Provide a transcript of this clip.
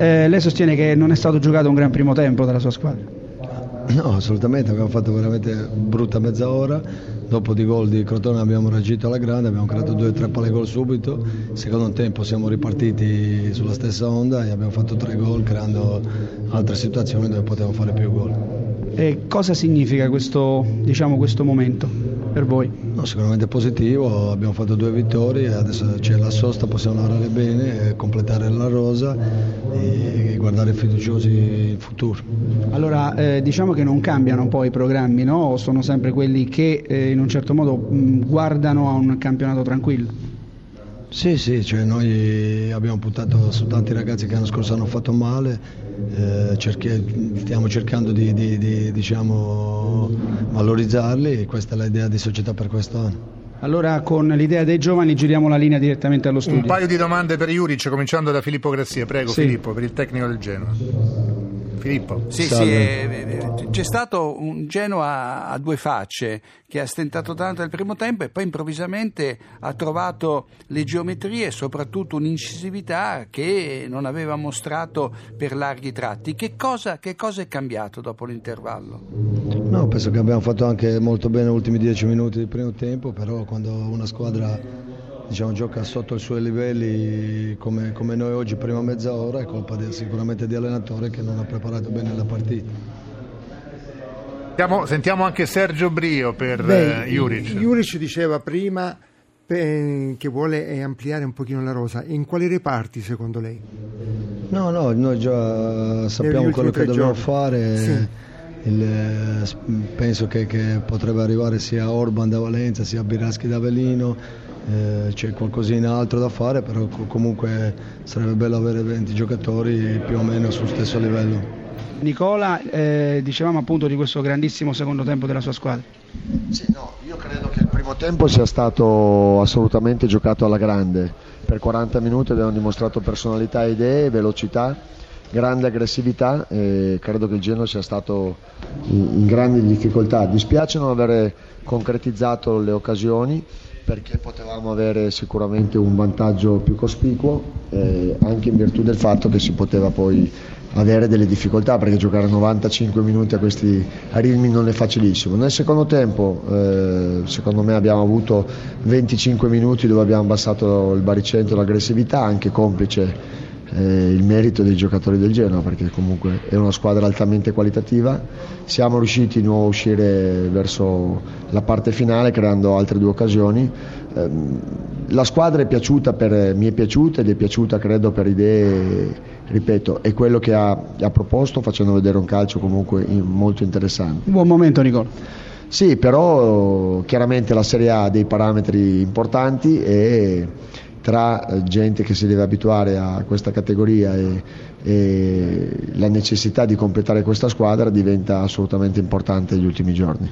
Eh, lei sostiene che non è stato giocato un gran primo tempo dalla sua squadra? No, assolutamente, abbiamo fatto veramente brutta mezz'ora, dopo di gol di Crotone abbiamo reagito alla grande, abbiamo creato due o tre palle gol subito, secondo tempo siamo ripartiti sulla stessa onda e abbiamo fatto tre gol creando altre situazioni dove potevamo fare più gol. E cosa significa questo, diciamo, questo momento? Per voi? No, sicuramente positivo, abbiamo fatto due vittorie, adesso c'è la sosta, possiamo lavorare bene, completare la rosa e guardare fiduciosi il futuro. Allora eh, diciamo che non cambiano poi i programmi, no? sono sempre quelli che eh, in un certo modo mh, guardano a un campionato tranquillo? Sì, sì, cioè noi abbiamo puntato su tanti ragazzi che l'anno scorso hanno fatto male, eh, cerchi, stiamo cercando di, di, di diciamo, valorizzarli e questa è l'idea di società per quest'anno. Allora con l'idea dei giovani giriamo la linea direttamente allo studio. Un paio di domande per Juric, cominciando da Filippo Grassia. Prego sì. Filippo, per il tecnico del Genoa. Filippo. Sì, sì, eh, c'è stato un Genoa a due facce che ha stentato tanto nel primo tempo e poi improvvisamente ha trovato le geometrie e soprattutto un'incisività che non aveva mostrato per larghi tratti. Che cosa, che cosa è cambiato dopo l'intervallo? No, penso che abbiamo fatto anche molto bene gli ultimi dieci minuti del primo tempo, però quando una squadra diciamo, gioca sotto i suoi livelli come, come noi oggi, prima mezz'ora, è colpa di, sicuramente di allenatore che non ha preparato bene la partita. Sentiamo, sentiamo anche Sergio Brio per Beh, uh, Juric. Juric diceva prima che vuole ampliare un pochino la rosa. In quali reparti secondo lei? No, no, noi già sappiamo quello che dobbiamo giorni. fare. Sì. Il, penso che, che, potrebbe arrivare sia Orban da Valenza sia Biraschi da Avellino eh, c'è qualcosina altro da fare, però comunque sarebbe bello avere 20 giocatori più o meno sullo stesso livello. Nicola, eh, dicevamo appunto di questo grandissimo secondo tempo della sua squadra. Sì, no, io credo che il primo tempo sia stato assolutamente giocato alla grande. Per 40 minuti abbiamo dimostrato personalità, idee, velocità, grande aggressività e credo che il Genoa sia stato in, grandi difficoltà. Dispiace non avere concretizzato le occasioni perché potevamo avere sicuramente un vantaggio più cospicuo eh, anche in virtù del fatto che si poteva poi avere delle difficoltà perché giocare 95 minuti a questi ritmi non è facilissimo. Nel secondo tempo eh, secondo me abbiamo avuto 25 minuti dove abbiamo abbassato il baricentro, l'aggressività, anche complice eh, il merito dei giocatori del Genoa perché comunque è una squadra altamente qualitativa. Siamo riusciti di nuovo a uscire verso la parte finale creando altre due occasioni. Eh, la squadra è piaciuta per, mi è piaciuta ed è piaciuta credo per idee, ripeto, è quello che ha, ha proposto facendo vedere un calcio comunque molto interessante. Buon momento Nicola. Sì, però chiaramente la Serie A ha dei parametri importanti e tra eh, gente che si deve abituare a questa categoria e, e la necessità di completare questa squadra diventa assolutamente importante negli ultimi giorni.